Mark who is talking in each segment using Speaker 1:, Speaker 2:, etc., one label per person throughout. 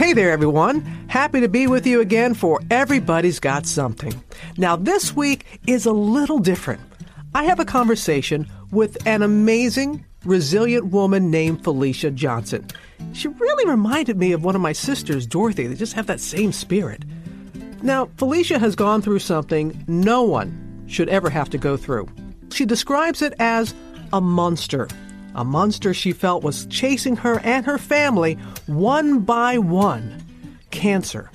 Speaker 1: Hey there, everyone. Happy to be with you again for Everybody's Got Something. Now, this week is a little different. I have a conversation with an amazing, resilient woman named Felicia Johnson. She really reminded me of one of my sisters, Dorothy. They just have that same spirit. Now, Felicia has gone through something no one should ever have to go through. She describes it as a monster. A monster she felt was chasing her and her family one by one. Cancer.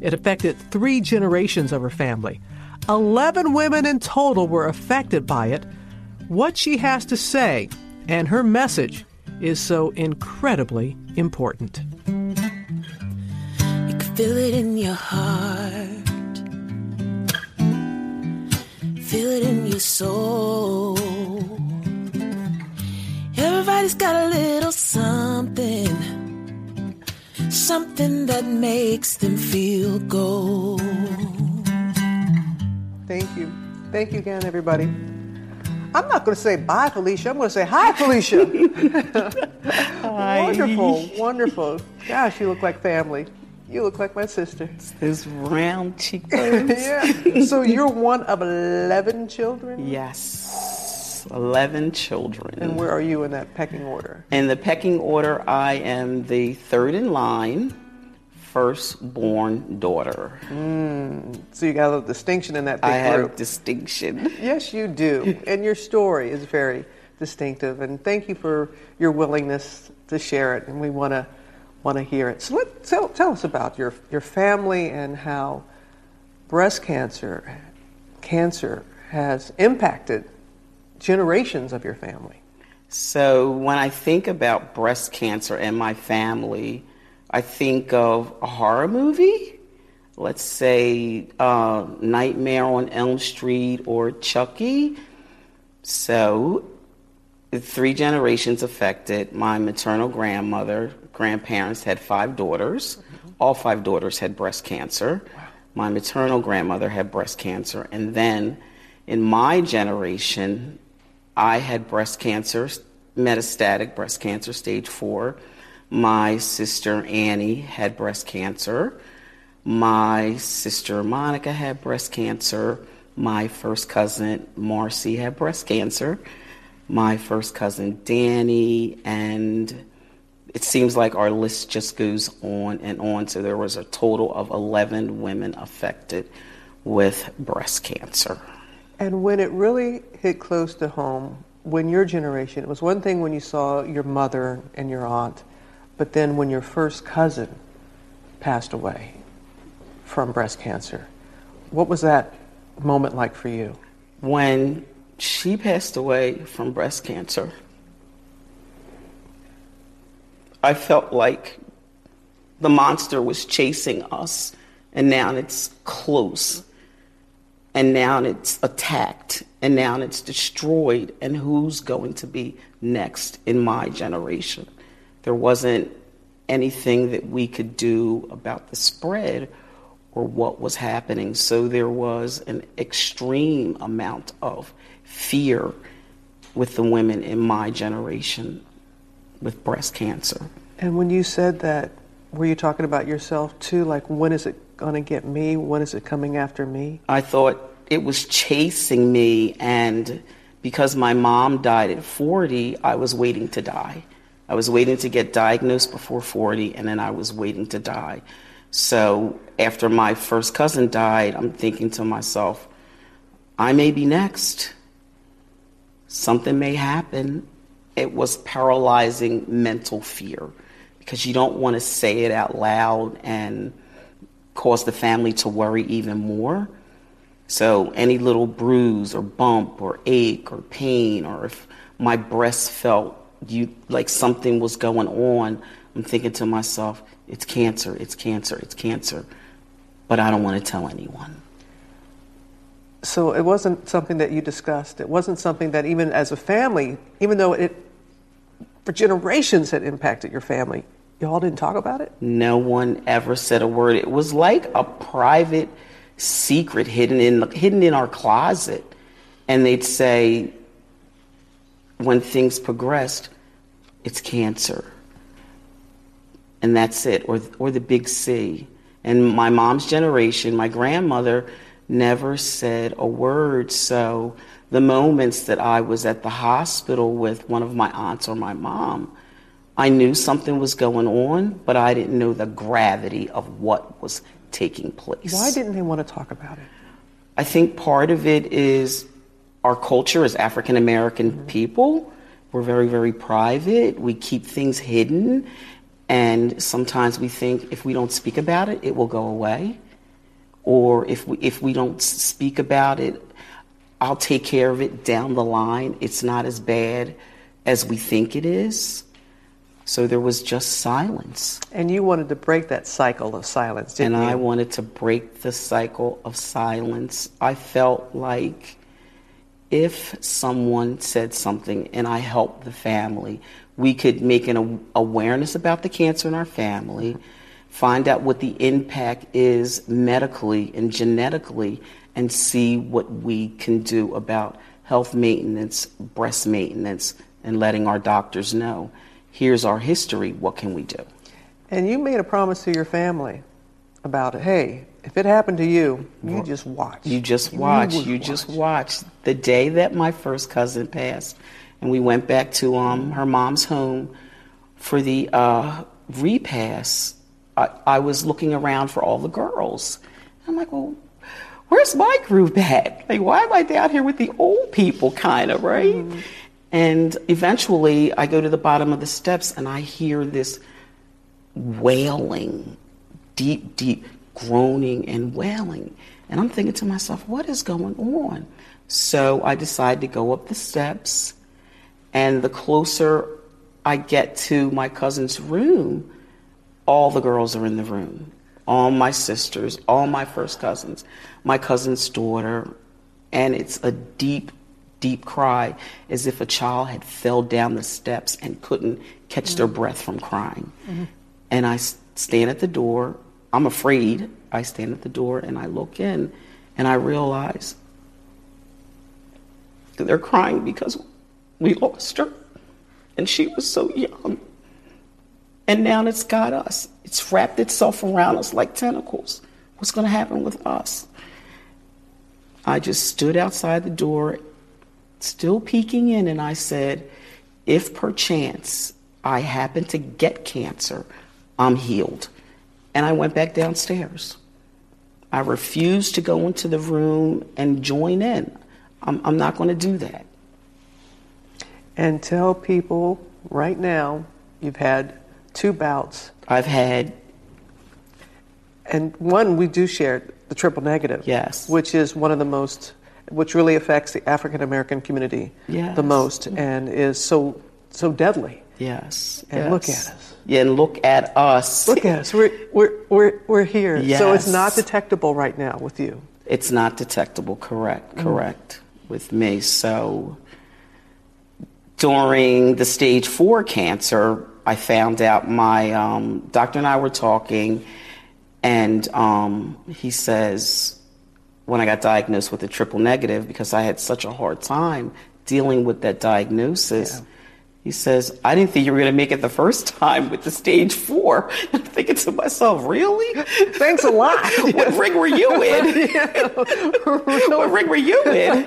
Speaker 1: It affected three generations of her family. Eleven women in total were affected by it. What she has to say and her message is so incredibly important.
Speaker 2: You can feel it in your heart, feel it in your soul. Everybody's got a little something, something that makes them feel gold.
Speaker 1: Thank you. Thank you again, everybody. I'm not going to say bye, Felicia. I'm going to say hi, Felicia. hi. Wonderful, wonderful. Gosh, you look like family. You look like my sister.
Speaker 3: Those round cheekbones.
Speaker 1: yeah. So you're one of 11 children?
Speaker 3: yes, 11 children.
Speaker 1: And where are you in that pecking order?
Speaker 3: In the pecking order, I am the third in line, firstborn daughter. Hmm.
Speaker 1: So you got a little distinction in that big
Speaker 3: I have
Speaker 1: group.
Speaker 3: distinction.
Speaker 1: Yes, you do. and your story is very distinctive. And thank you for your willingness to share it. And we want to want to hear it. So let tell, tell us about your your family and how breast cancer cancer has impacted generations of your family.
Speaker 3: So when I think about breast cancer and my family, I think of a horror movie. Let's say uh, Nightmare on Elm Street or Chucky. So, three generations affected. My maternal grandmother, grandparents had five daughters. All five daughters had breast cancer. My maternal grandmother had breast cancer. And then in my generation, I had breast cancer, metastatic breast cancer, stage four. My sister Annie had breast cancer. My sister Monica had breast cancer. My first cousin Marcy had breast cancer. My first cousin Danny, and it seems like our list just goes on and on. So there was a total of 11 women affected with breast cancer.
Speaker 1: And when it really hit close to home, when your generation, it was one thing when you saw your mother and your aunt, but then when your first cousin passed away from breast cancer, what was that moment like for you?
Speaker 3: When she passed away from breast cancer, I felt like the monster was chasing us, and now it's close, and now it's attacked, and now it's destroyed, and who's going to be next in my generation? There wasn't anything that we could do about the spread or what was happening. So there was an extreme amount of fear with the women in my generation with breast cancer.
Speaker 1: And when you said that, were you talking about yourself too? Like, when is it going to get me? What is it coming after me?
Speaker 3: I thought it was chasing me, and because my mom died at 40, I was waiting to die. I was waiting to get diagnosed before 40, and then I was waiting to die. So after my first cousin died, I'm thinking to myself, I may be next. Something may happen. It was paralyzing mental fear because you don't want to say it out loud and cause the family to worry even more. So any little bruise or bump or ache or pain or if my breast felt you like something was going on, I'm thinking to myself, it's cancer, it's cancer, it's cancer. But I don't want to tell anyone.
Speaker 1: So it wasn't something that you discussed. It wasn't something that even as a family, even though it for generations had impacted your family, y'all didn't talk about it?
Speaker 3: No one ever said a word. It was like a private secret hidden in hidden in our closet. And they'd say when things progressed, it's cancer. and that's it, or, or the big C. And my mom's generation, my grandmother never said a word. So the moments that I was at the hospital with one of my aunts or my mom, I knew something was going on, but I didn't know the gravity of what was taking place.
Speaker 1: Why didn't they want to talk about it?
Speaker 3: I think part of it is our culture as African American
Speaker 1: Mm-hmm.
Speaker 3: people. We're very, very private. We keep things hidden. And sometimes we think if we don't speak about it, it will go away. Or if we, if we don't speak about it, I'll take care of it down the line. It's not as bad as we think it is. So there was just silence.
Speaker 1: And you wanted to break that cycle of silence, didn't
Speaker 3: and
Speaker 1: you?
Speaker 3: I wanted to break the cycle of silence. I felt like if someone said something and I helped the family, we could make an awareness about the cancer in our family, find out what the impact is medically and genetically, and see what we can do about health maintenance, breast maintenance, and letting our doctors know here's our history, what can we do?
Speaker 1: And you made a promise to your family about it. Hey, if it happened to you, you just watch.
Speaker 3: You just watch.
Speaker 1: would
Speaker 3: You, just watch. The day that my first cousin passed, and we went back to um, her mom's home for the uh, repast, I, I was looking around for all the girls. I'm like, well, where's my group at? Like, why am I down here with the old people, kind of, right? And eventually, I go to the bottom of the steps and I hear this wailing, deep, deep groaning and wailing. And I'm thinking to myself, what is going on? So I decide to go up the steps. And the closer I get to my cousin's room, all the girls are in the room. All my sisters, all my first cousins, my cousin's daughter. And it's a deep, deep cry as if a child had fell down the steps and couldn't catch their mm-hmm. breath from crying. Mm-hmm. And I stand at the door. I'm afraid. I stand at the door and I look in and I realize that they're crying because we lost her and she was so young. And now it's got us. It's wrapped itself around us like tentacles. What's going to happen with us? I just stood outside the door, still peeking in, and I said, if perchance I happen to get cancer, I'm healed. And I went back downstairs. I refused to go into the room and join in. I'm, I'm not going to do that.
Speaker 1: and tell people right now you've had two bouts,
Speaker 3: I've had,
Speaker 1: and one we do share the triple negative.
Speaker 3: Yes.
Speaker 1: Which is one of the most, which really affects the African American community
Speaker 3: Yes.
Speaker 1: the most, and is so so deadly.
Speaker 3: yes.
Speaker 1: And look at us.
Speaker 3: Yeah, and look at us.
Speaker 1: Look at us. We're we're we're, we're here. Yes. So it's not detectable right now with you.
Speaker 3: It's not detectable, correct, correct, with me. So during the stage four cancer, I found out my um, doctor and I were talking, and um, he says, when I got diagnosed with a triple negative, because I had such a hard time dealing with that diagnosis. He says, I didn't think you were going to make it the first time with the stage four. I'm thinking to myself, really?
Speaker 1: Thanks a lot.
Speaker 3: what ring were you in? what ring were you in?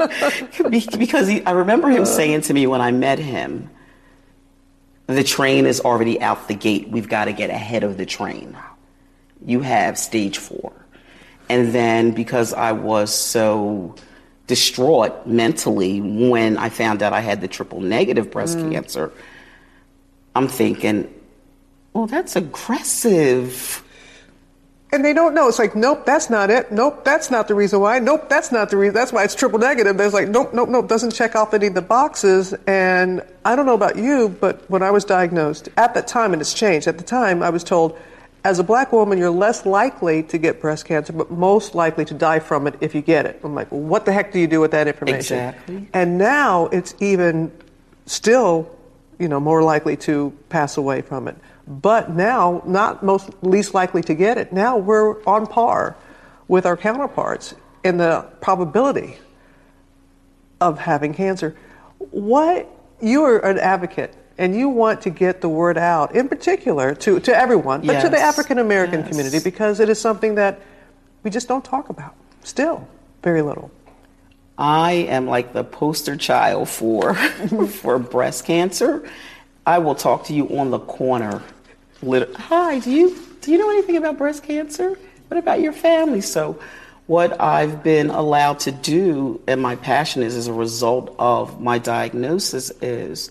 Speaker 3: Because he, I remember him saying to me when I met him, the train is already out the gate. We've got to get ahead of the train. You have stage four. And then because I was so distraught mentally when I found out I had the triple negative breast mm. cancer, I'm thinking, well, that's aggressive.
Speaker 1: And they don't know. It's like, nope, that's not it. Nope, that's not the reason why. Nope, that's not the reason. That's why it's triple negative. There's like, nope, nope, nope, doesn't check off any of the boxes. And I don't know about you, but when I was diagnosed at that time, and it's changed, at the time I was told, as a black woman, you're less likely to get breast cancer, but most likely to die from it if you get it. I'm like, well, what the heck do you do with that information?
Speaker 3: Exactly.
Speaker 1: And now it's even still, you know, more likely to pass away from it. But now, not most least likely to get it. Now we're on par with our counterparts in the probability of having cancer. What you are an advocate and you want to get the word out, in particular to, to everyone, but to the African American
Speaker 3: Yes.
Speaker 1: community, because it is something that we just don't talk about. Still, very little.
Speaker 3: I am like the poster child for for breast cancer. I will talk to you on the corner. Lit- Hi, do you do you know anything about breast cancer? What about your family? So, what I've been allowed to do, and my passion is as a result of my diagnosis, is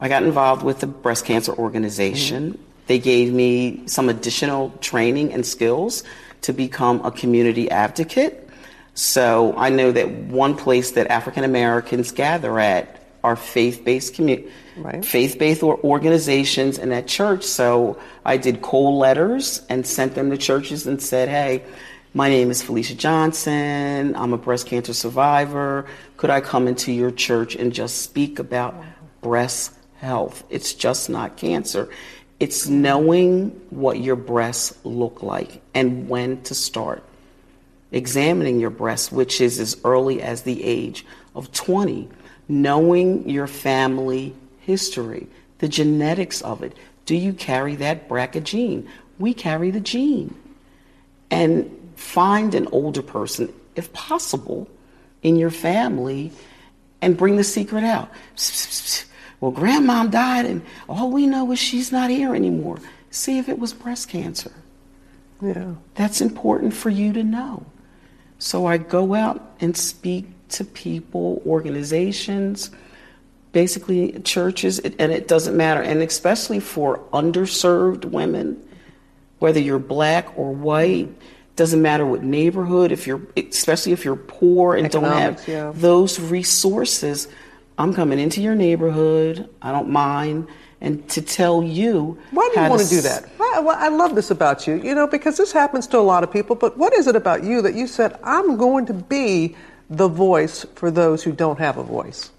Speaker 3: I got involved with the breast cancer organization. Mm-hmm. They gave me some additional training and skills to become a community advocate. So I know that one place that African Americans gather at are faith-based commu-
Speaker 1: Right.
Speaker 3: faith-based or- organizations and at church. So I did cold letters and sent them to churches and said, "Hey, my name is Felicia Johnson. I'm a breast cancer survivor. Could I come into your church and just speak about breast health? It's just not cancer. It's knowing what your breasts look like and when to start examining your breasts, which is as early as the age of 20, knowing your family history, the genetics of it. Do you carry that BRCA gene? We carry the gene. And find an older person, if possible, in your family and bring the secret out. Well, grandmom died, and all we know is she's not here anymore. See if it was breast cancer.
Speaker 1: Yeah.
Speaker 3: That's important for you to know. So I go out and speak to people, organizations, basically churches, and it doesn't matter. And especially for underserved women, whether you're black or white, doesn't matter what neighborhood, if you're, especially if you're poor and don't have
Speaker 1: yeah.
Speaker 3: those resources, I'm coming into your neighborhood. I don't mind. And to tell you.
Speaker 1: Why do you want to do that? Why, why- I love this about you, you know, because this happens to a lot of people. But what is it about you that you said, I'm going to be the voice for those who don't have a voice?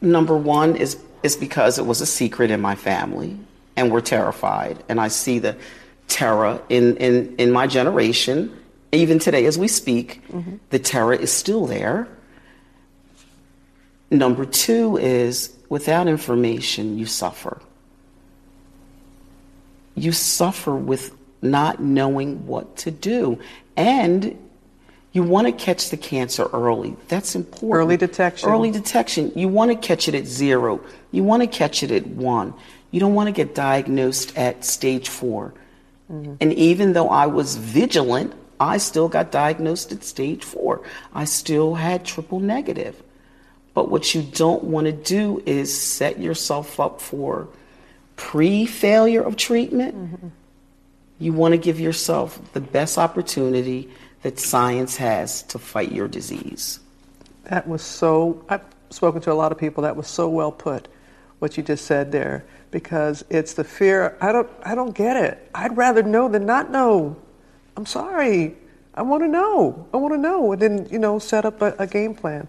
Speaker 3: Number one is is because it was a secret in my family, and we're terrified. And I see the terror in in in my generation, even today as we speak. Mm-hmm. The terror is still there. Number two is without information, you suffer. You suffer with not knowing what to do, and you want to catch the cancer early. That's important.
Speaker 1: Early detection.
Speaker 3: Early detection. You want to catch it at zero. You want to catch it at one. You don't want to get diagnosed at stage 4 mm-hmm. And even though I was vigilant, I still got diagnosed at stage four. I still had triple negative. But what you don't want to do is set yourself up for pre failure of treatment. Mm-hmm. You want to give yourself the best opportunity that science has to fight your disease.
Speaker 1: That was so, I've spoken to a lot of people, that was so well put, what you just said there, because it's the fear, I don't, I don't get it. I'd rather know than not know. I'm sorry. I want to know. I want to know. And then, you know, set up a, a game plan.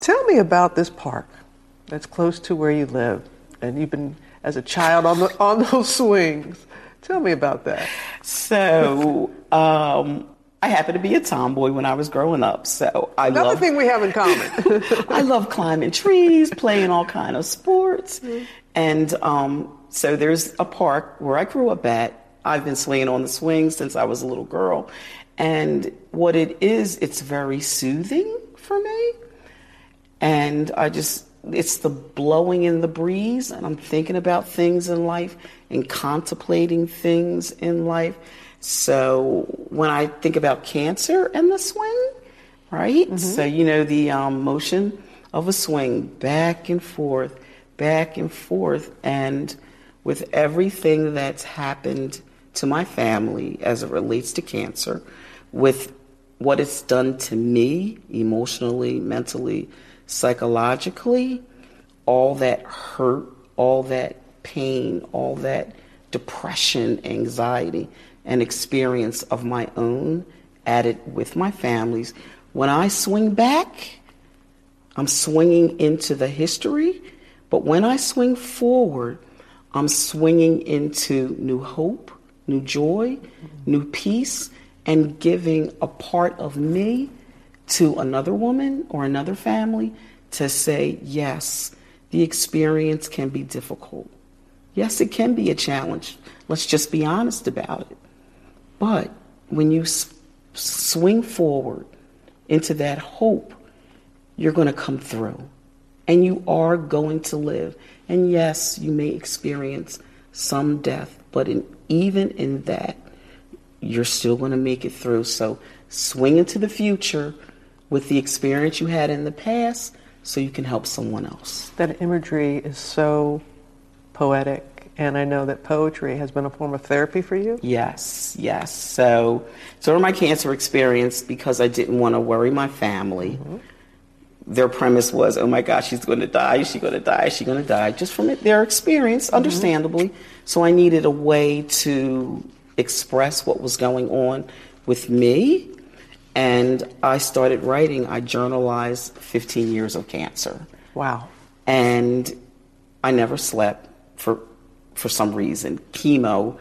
Speaker 1: Tell me about this park that's close to where you live, and you've been as a child on the on those swings. Tell me about that.
Speaker 3: So, um, I happened to be a tomboy when I was growing up. So I
Speaker 1: Another
Speaker 3: love
Speaker 1: thing we have in common.
Speaker 3: I love climbing trees, playing all kind of sports, and um, so there's a park where I grew up at. I've been swinging on the swing since I was a little girl, and what it is, it's very soothing for me, and I just it's the blowing in the breeze, and I'm thinking about things in life and contemplating things in life. So when I think about cancer and the swing, right? So you know the um, motion of a swing back and forth, back and forth, and with everything that's happened to my family as it relates to cancer with what it's done to me emotionally, mentally, psychologically, all that hurt, all that pain, all that depression, anxiety, and experience of my own added with my family's. When I swing back, I'm swinging into the history, but when I swing forward, I'm swinging into new hope, new joy, new peace, and giving a part of me to another woman or another family to say, yes, the experience can be difficult. Yes, it can be a challenge. Let's just be honest about it. But when you s- swing forward into that hope, you're going to come through and you are going to live. And yes, you may experience some death, but in, even in that, you're still going to make it through. So swing into the future with the experience you had in the past so you can help someone else.
Speaker 1: That imagery is so poetic, and I know that poetry has been a form of therapy for you.
Speaker 3: Yes, yes. So, during my cancer experience, because I didn't want to worry my family, mm-hmm. their premise was, "Oh my gosh, she's going to die. Is she going to die? Is she going to die?" Just from it, their experience, mm-hmm. understandably. So I needed a way to express what was going on with me, and I started writing. I journalized 15 years of cancer
Speaker 1: Wow.
Speaker 3: and I never slept for for some reason. Chemo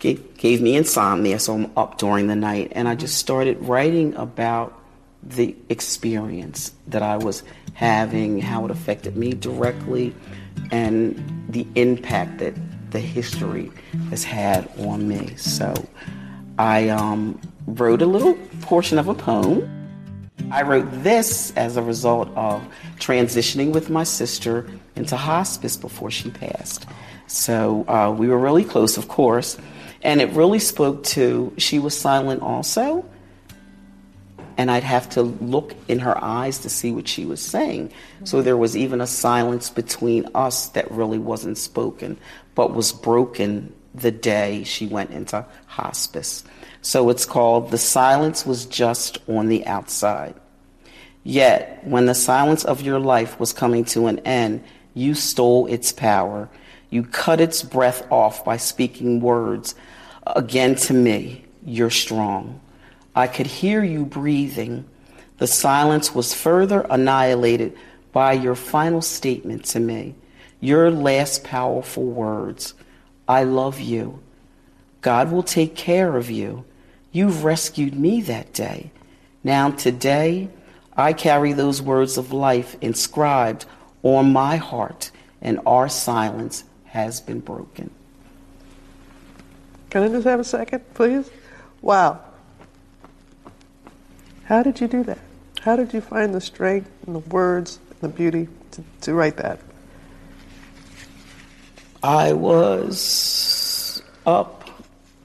Speaker 3: gave, gave me insomnia, so I'm up during the night, and I just started writing about the experience that I was having, how it affected me directly, and the impact that the history has had on me. So I um, wrote a little portion of a poem. I wrote this as a result of transitioning with my sister into hospice before she passed. So uh, we were really close, of course, and it really spoke to, she was silent also, and I'd have to look in her eyes to see what she was saying. So there was even a silence between us that really wasn't spoken, but was broken the day she went into hospice. So it's called The Silence Was Just on the Outside. Yet, when the silence of your life was coming to an end, you stole its power. You cut its breath off by speaking words again to me. You're strong. I could hear you breathing. The silence was further annihilated by your final statement to me. Your last powerful words I love you. God will take care of you. You've rescued me that day. Now, today, I carry those words of life inscribed on my heart, and our silence has been broken.
Speaker 1: Can I just have a second, please? Wow. How did you do that? How did you find the strength and the words and the beauty to, to write that?
Speaker 3: I was up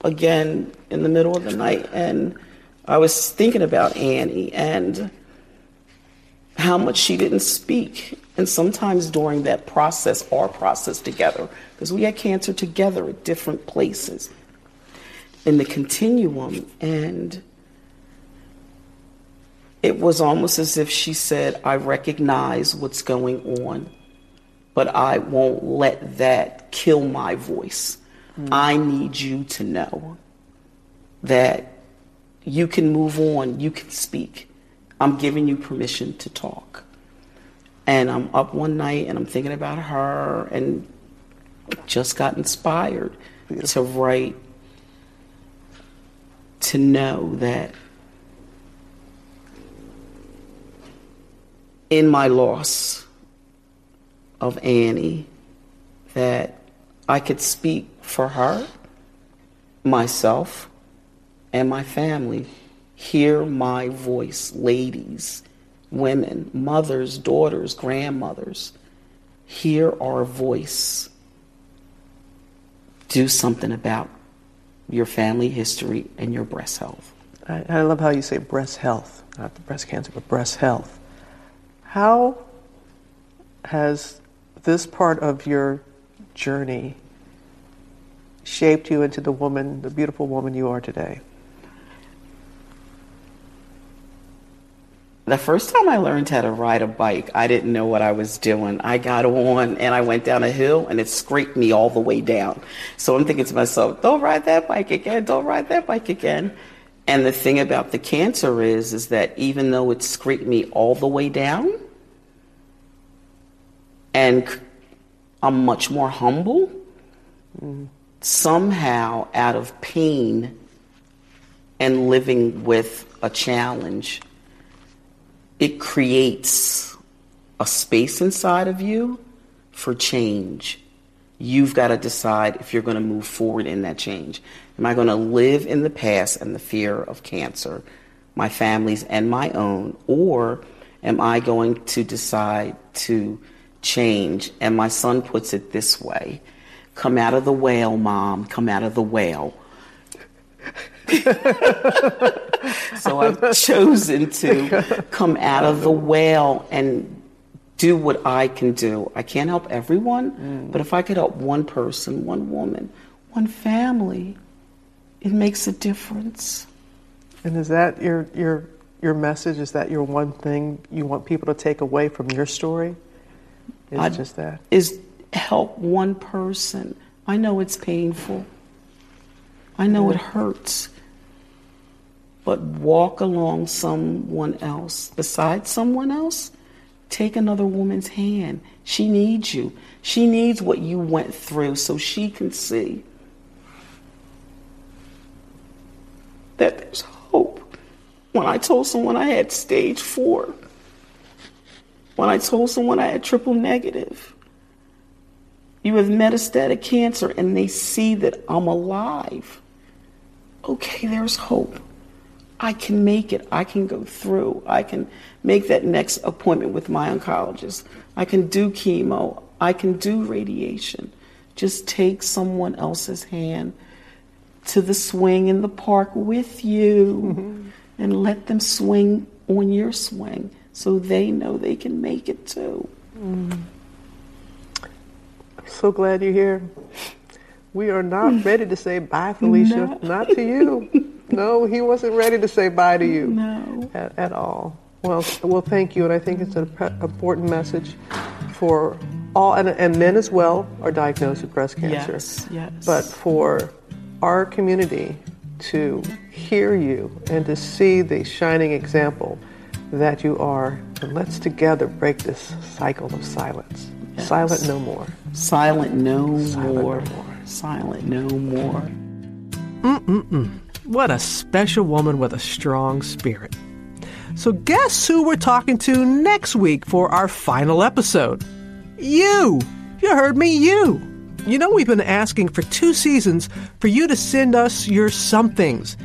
Speaker 3: again in the middle of the night and I was thinking about Annie and how much she didn't speak. And sometimes during that process, our process together, because we had cancer together at different places in the continuum. And it was almost as if she said, I recognize what's going on, but I won't let that kill my voice. I need you to know that you can move on, you can speak. I'm giving you permission to talk. And I'm up one night and I'm thinking about her and just got inspired to write to know that in my loss of Annie that I could speak for her, myself, and my family. Hear my voice, ladies, women, mothers, daughters, grandmothers. Hear our voice. Do something about your family history and your breast health.
Speaker 1: I, I love how you say breast health, not the breast cancer, but breast health. How has this part of your journey shaped you into the woman, the beautiful woman you are today?
Speaker 3: The first time I learned how to ride a bike, I didn't know what I was doing. I got on and I went down a hill and it scraped me all the way down. So I'm thinking to myself, don't ride that bike again, don't ride that bike again. And the thing about the cancer is, is that even though it scraped me all the way down, and I'm much more humble, mm. Somehow out of pain and living with a challenge, it creates a space inside of you for change. You've got to decide if you're going to move forward in that change. Am I going to live in the past and the fear of cancer, my family's and my own, or am I going to decide to change? And my son puts it this way Come out of the whale, mom, come out of the whale. so I've chosen to come out of the whale and do what I can do. I can't help everyone, mm. but if I could help one person, one woman, one family, it makes a difference.
Speaker 1: And is that your your your message? Is that your one thing you want people to take away from your story? Is I, just that?
Speaker 3: Is help one person. I know it's painful. I know it hurts but walk along someone else, beside someone else. Take another woman's hand. She needs you. She needs what you went through so she can see that there's hope. When I told someone I had stage four, when I told someone I had triple negative, you have metastatic cancer and they see that I'm alive. Okay, there's hope. I can make it. I can go through. I can make that next appointment with my oncologist. I can do chemo. I can do radiation. Just take someone else's hand to the swing in the park with you mm-hmm. and let them swing on your swing so they know they can make it too. Mm.
Speaker 1: So glad you're here. We are not mm. ready to say bye, Felicia. No. Not to you. no, he wasn't ready to say bye to you.
Speaker 3: No.
Speaker 1: At, at all. Well, well, thank you, and I think it's an important message for all, and, and men as well are diagnosed with breast cancer.
Speaker 3: Yes, yes.
Speaker 1: But for our community to hear you and to see the shining example that you are, and let's together break this cycle of silence. Yes. Silent no more.
Speaker 3: Silent no Silent more. no more. Silent no more.
Speaker 1: Mm-mm-mm. What a special woman with a strong spirit. So, guess who we're talking to next week for our final episode? You! You heard me, you! You know, we've been asking for two seasons for you to send us your somethings.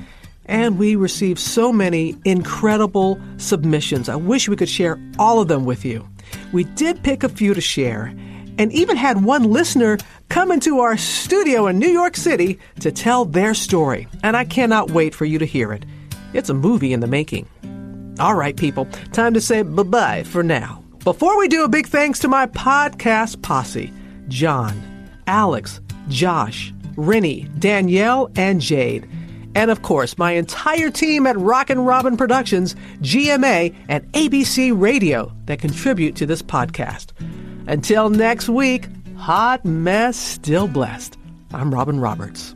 Speaker 1: And we received so many incredible submissions. I wish we could share all of them with you. We did pick a few to share, and even had one listener come into our studio in New York City to tell their story. And I cannot wait for you to hear it. It's a movie in the making. All right, people, time to say bye bye for now. Before we do a big thanks to my podcast posse John, Alex, Josh, Rennie, Danielle, and Jade. And of course, my entire team at Rockin' Robin Productions, GMA, and ABC Radio that contribute to this podcast. Until next week, hot mess still blessed. I'm Robin Roberts.